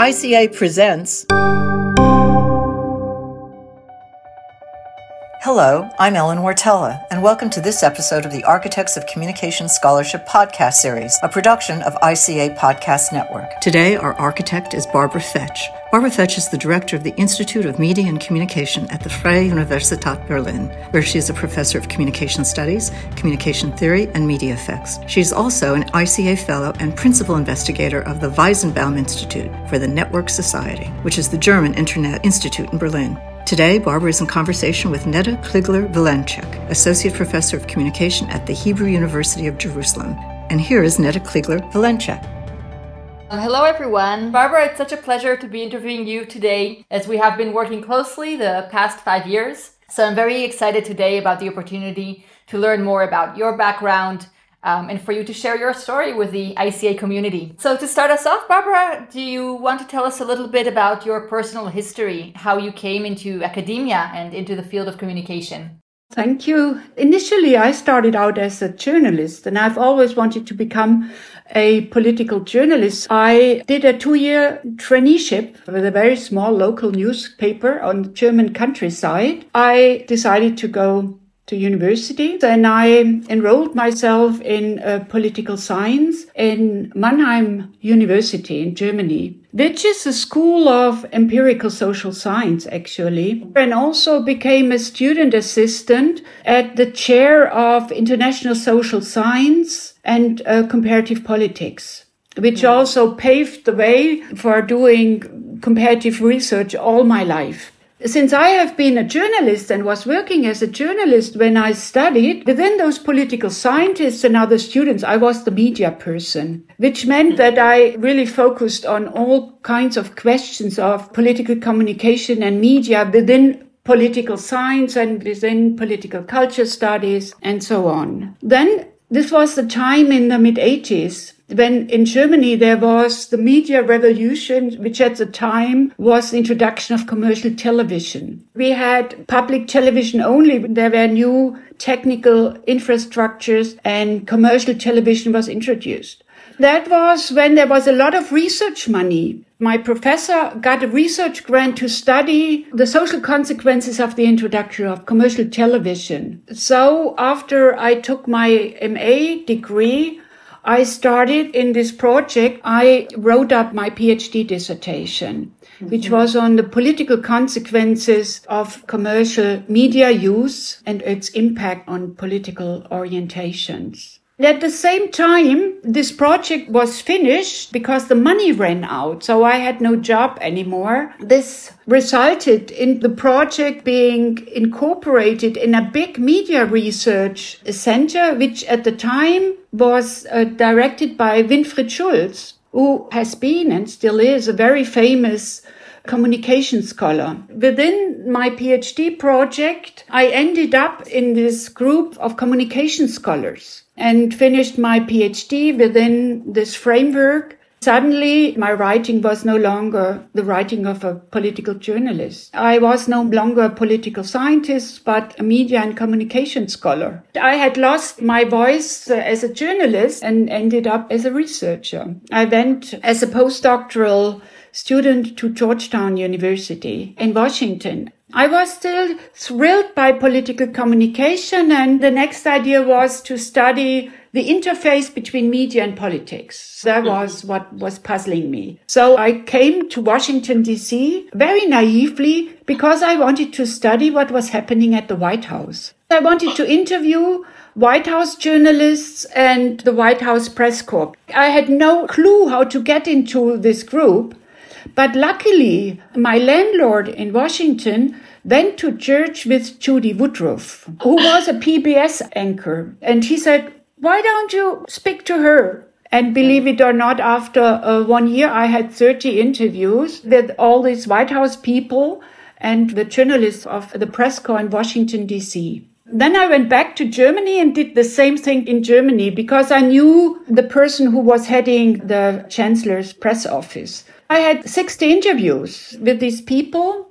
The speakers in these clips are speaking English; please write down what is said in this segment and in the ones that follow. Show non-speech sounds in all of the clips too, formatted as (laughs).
ICA presents. Hello, I'm Ellen Wartella, and welcome to this episode of the Architects of Communication Scholarship podcast series, a production of ICA Podcast Network. Today, our architect is Barbara Pfetsch. Barbara Pfetsch is the director of the Institute of Media and Communication at the Freie Universität Berlin, where she is a professor of communication studies, communication theory, and media effects. She is also an ICA fellow and principal investigator of the Weizenbaum Institute for the Network Society, which is the German Internet Institute in Berlin. Today, Barbara is in conversation with Neta Kligler Vilenchik, Associate Professor of Communication at the Hebrew University of Jerusalem. And here is Neta Kligler Vilenchik. Hello, everyone. Barbara, it's such a pleasure to be interviewing you today as we have been working closely the past five years. So I'm very excited today about the opportunity to learn more about your background um, and for you to share your story with the ICA community. So, to start us off, Barbara, do you want to tell us a little bit about your personal history, how you came into academia and into the field of communication? Thank you. Initially, I started out as a journalist, and I've always wanted to become a political journalist. I did a two year traineeship with a very small local newspaper on the German countryside. I decided to go to university. Then I enrolled myself in uh, political science in Mannheim University in Germany, which is a school of empirical social science, actually, and also became a student assistant at the chair of international social science and uh, comparative politics which also paved the way for doing comparative research all my life. Since I have been a journalist and was working as a journalist when I studied, within those political scientists and other students, I was the media person, which meant that I really focused on all kinds of questions of political communication and media within political science and within political culture studies and so on. Then this was the time in the mid 80s when in Germany there was the media revolution, which at the time was the introduction of commercial television. We had public television only. There were new technical infrastructures and commercial television was introduced. That was when there was a lot of research money. My professor got a research grant to study the social consequences of the introduction of commercial television. So after I took my MA degree, I started in this project. I wrote up my PhD dissertation, mm-hmm. which was on the political consequences of commercial media use and its impact on political orientations. At the same time, this project was finished because the money ran out. So I had no job anymore. This resulted in the project being incorporated in a big media research center, which at the time was uh, directed by Winfried Schulz, who has been and still is a very famous communication scholar. Within my PhD project, I ended up in this group of communication scholars and finished my PhD within this framework. Suddenly, my writing was no longer the writing of a political journalist. I was no longer a political scientist, but a media and communication scholar. I had lost my voice uh, as a journalist and ended up as a researcher. I went as a postdoctoral student to Georgetown University in Washington. I was still thrilled by political communication and the next idea was to study the interface between media and politics. That hmm. was what was puzzling me. So I came to Washington DC very naively because I wanted to study what was happening at the White House. I wanted to interview White House journalists and the White House press corps. I had no clue how to get into this group. But luckily, my landlord in Washington went to church with Judy Woodruff, who was a PBS anchor. And he said, Why don't you speak to her? And believe it or not, after uh, one year, I had 30 interviews with all these White House people and the journalists of the press corps in Washington, D.C. Then I went back to Germany and did the same thing in Germany because I knew the person who was heading the chancellor's press office. I had 60 interviews with these people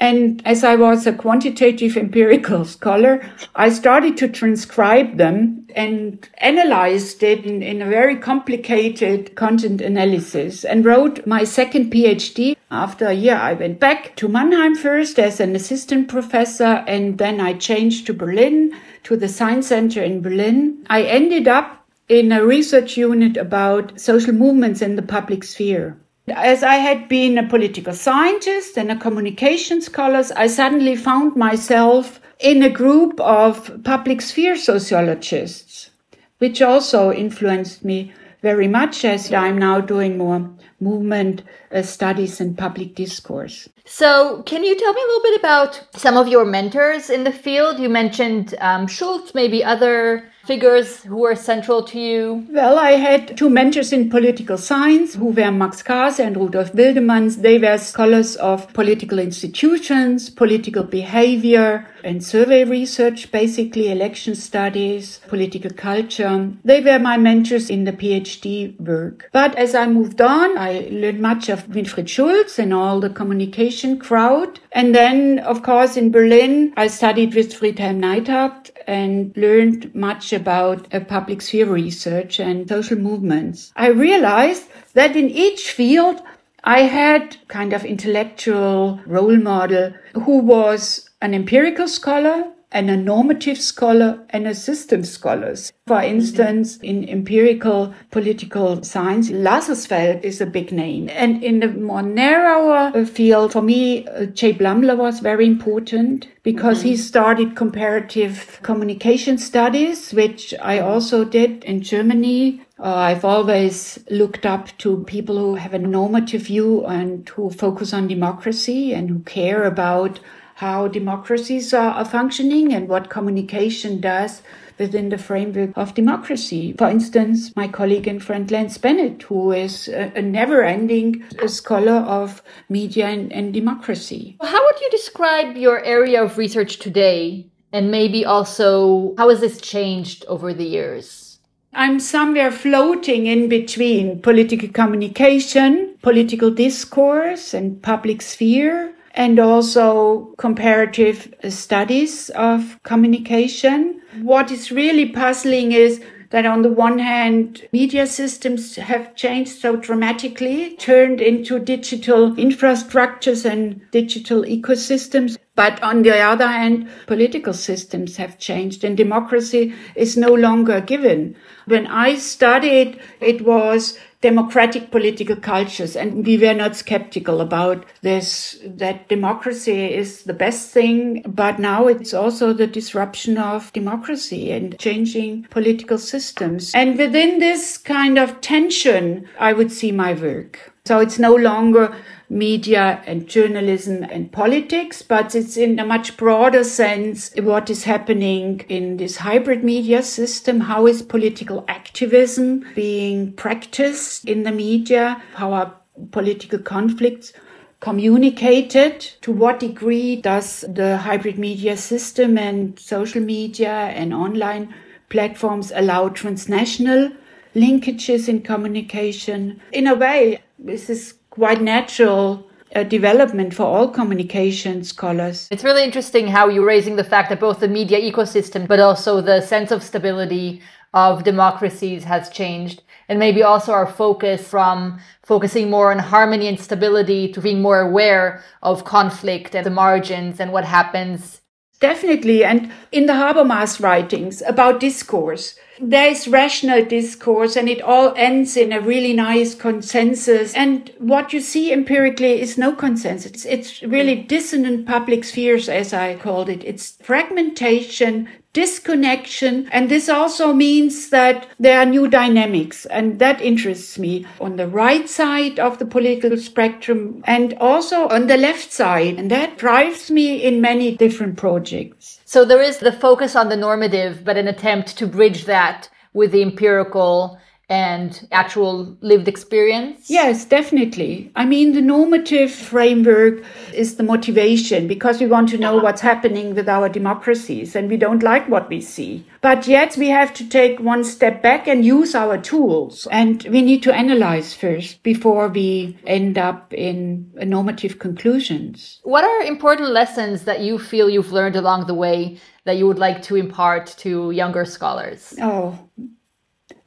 And as I was a quantitative empirical scholar, I started to transcribe them and analyzed it in, in, a very complicated content analysis and wrote my second PhD. After a year, I went back to Mannheim first as an assistant professor, and then I changed to Berlin, to the Science Center in Berlin. I ended up in a research unit about social movements in the public sphere. As I had been a political scientist and a communication scholar, I suddenly found myself in a group of public sphere sociologists, which also influenced me very much as I'm now doing more movement uh, studies and public discourse. So, can you tell me a little bit about some of your mentors in the field? You mentioned um, Schulz, maybe other figures who were central to you? Well, I had two mentors in political science who were Max Kaase and Rudolf Wildenmann. They were scholars of political institutions, political behavior, and survey research, basically election studies, political culture. They were my mentors in the PhD work. But as I moved on, I learned much of Winfried Schulz and all the communication crowd. And then, of course, in Berlin, I studied with Friedhelm Neidhardt and learned much about uh, public sphere research and social movements. I realized that in each field, I had kind of intellectual role model who was an empirical scholar and a normative scholar and a system scholar. For instance, in empirical political science, Lazarsfeld is a big name. And in the more narrower field, for me, uh, Jay Blumler was very important because mm-hmm. he started comparative communication studies, which I also did in Germany. Uh, I've always looked up to people who have a normative view and who focus on democracy and who care about how democracies are, functioning and what communication does within the framework of democracy. For instance, my colleague and friend Lance Bennett, who is a, a never ending scholar of media and, and democracy. How would you describe your area of research today? And maybe also, how has this changed over the years? I'm somewhere floating in between political communication, political discourse, and public sphere and also comparative studies of communication. What is really puzzling is that on the one hand, media systems have changed so dramatically, turned into digital infrastructures and digital ecosystems. But on the other hand, political systems have changed and democracy is no longer given. When I studied, it was democratic political cultures. And we were not skeptical about this, that democracy is the best thing. But now it's also the disruption of democracy and changing political systems. And within this kind of tension, I would see my work. So it's no longer media and journalism and politics, but it's in a much broader sense what is happening in this hybrid media system. How is political activism being practiced in the media? How are political conflicts communicated? To what degree does the hybrid media system and social media and online platforms allow transnational linkages in communication? In a way, this is quite natural uh, development for all communication scholars. It's really interesting how you're raising the fact that both the media ecosystem, but also the sense of stability of democracies has changed. And maybe also our focus from focusing more on harmony and stability to being more aware of conflict and the margins and what happens. Definitely. And in the Habermas writings about discourse, there is rational discourse and it all ends in a really nice consensus. And what you see empirically is no consensus. It's really dissonant public spheres, as I called it. It's fragmentation, disconnection. And this also means that there are new dynamics and that interests me on the right side of the political spectrum and also on the left side. And that drives me in many different projects. So there is the focus on the normative, but an attempt to bridge that with the empirical and actual lived experience? Yes, definitely. I mean, the normative framework is the motivation because we want to know uh-huh. what's happening with our democracies and we don't like what we see. But yet we have to take one step back and use our tools. And we need to analyze first before we end up in normative conclusions. What are important lessons that you feel you've learned along the way that you would like to impart to younger scholars? Oh,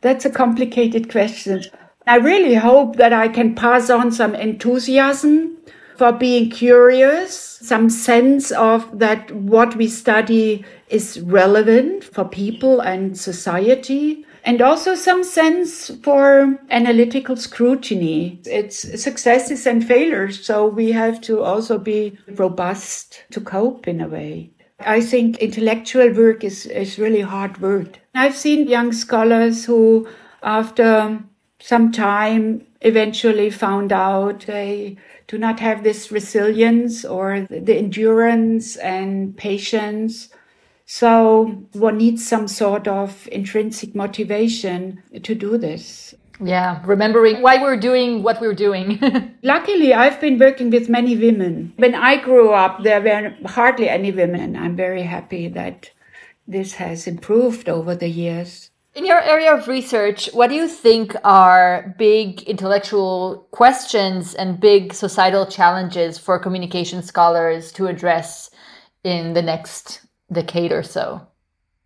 that's a complicated question. I really hope that I can pass on some enthusiasm for being curious, some sense of that what we study is relevant for people and society, and also some sense for analytical scrutiny. It's successes and failures, so we have to also be robust to cope in a way. I think intellectual work is, is really hard work. I've seen young scholars who, after some time, eventually found out they do not have this resilience or the endurance and patience. So one needs some sort of intrinsic motivation to do this. Yeah, remembering why we're doing what we're doing. (laughs) Luckily, I've been working with many women. When I grew up, there were hardly any women. I'm very happy that this has improved over the years. In your area of research, what do you think are big intellectual questions and big societal challenges for communication scholars to address in the next decade or so?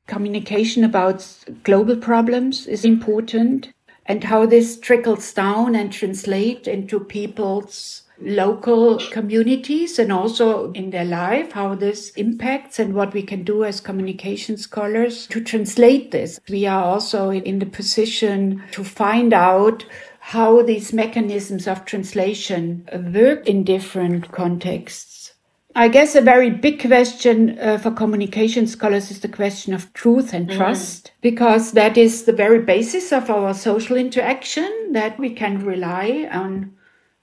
Communication about global problems is important and how this trickles down and translates into people's local communities and also in their life, how this impacts and what we can do as communication scholars to translate this. We are also in the position to find out how these mechanisms of translation work in different contexts I guess a very big question uh, for communication scholars is the question of truth and mm-hmm. trust, mm. because that is the very basis of our social interaction, that we can rely on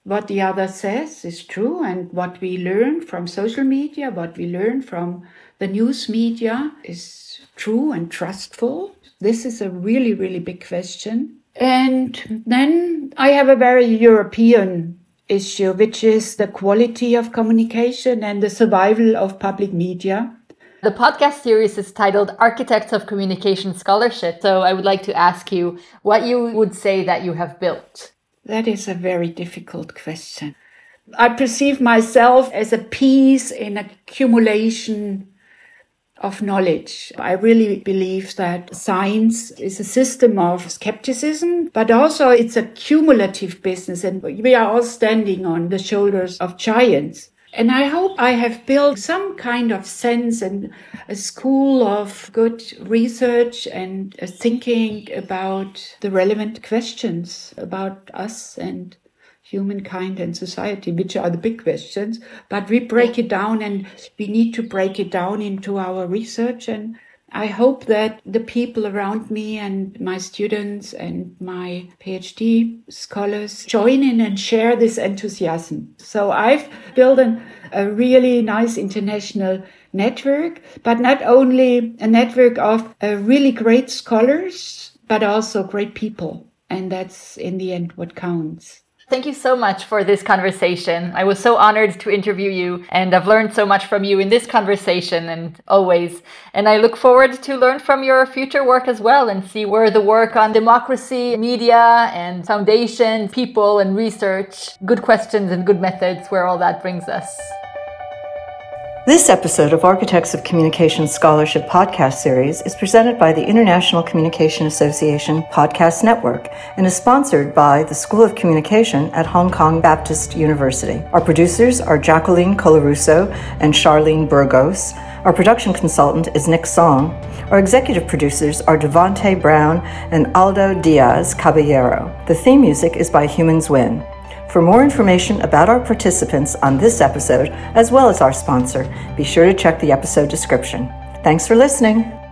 what the other says is true and what we learn from social media, what we learn from the news media is true and trustful. This is a really, really big question. And then I have a very European issue, which is the quality of communication and the survival of public media. The podcast series is titled Architects of Communication Scholarship. So I would like to ask you what you would say that you have built. That is a very difficult question. I perceive myself as a piece in accumulation of knowledge. I really believe that science is a system of skepticism, but also it's a cumulative business and we are all standing on the shoulders of giants. And I hope I have built some kind of sense and a school of good research and thinking about the relevant questions about us and humankind and society, which are the big questions. But we break it down and we need to break it down into our research. And I hope that the people around me and my students and my PhD scholars join in and share this enthusiasm. So I've built an, a really nice international network, but not only a network of uh, really great scholars, but also great people. And that's in the end what counts. Thank you so much for this conversation. I was so honored to interview you, and I've learned so much from you in this conversation and always. And I look forward to learn from your future work as well and see where the work on democracy, media, and foundation, people, and research, good questions and good methods, where all that brings us. This episode of Architects of Communication Scholarship podcast series is presented by the International Communication Association Podcast Network and is sponsored by the School of Communication at Hong Kong Baptist University. Our producers are Jacqueline Colarusso and Sharlene Burgos. Our production consultant is Nick Song. Our executive producers are Devonte Brown and Aldo Diaz Caballero. The theme music is by Humans Win. For more information about our participants on this episode, as well as our sponsor, be sure to check the episode description. Thanks for listening.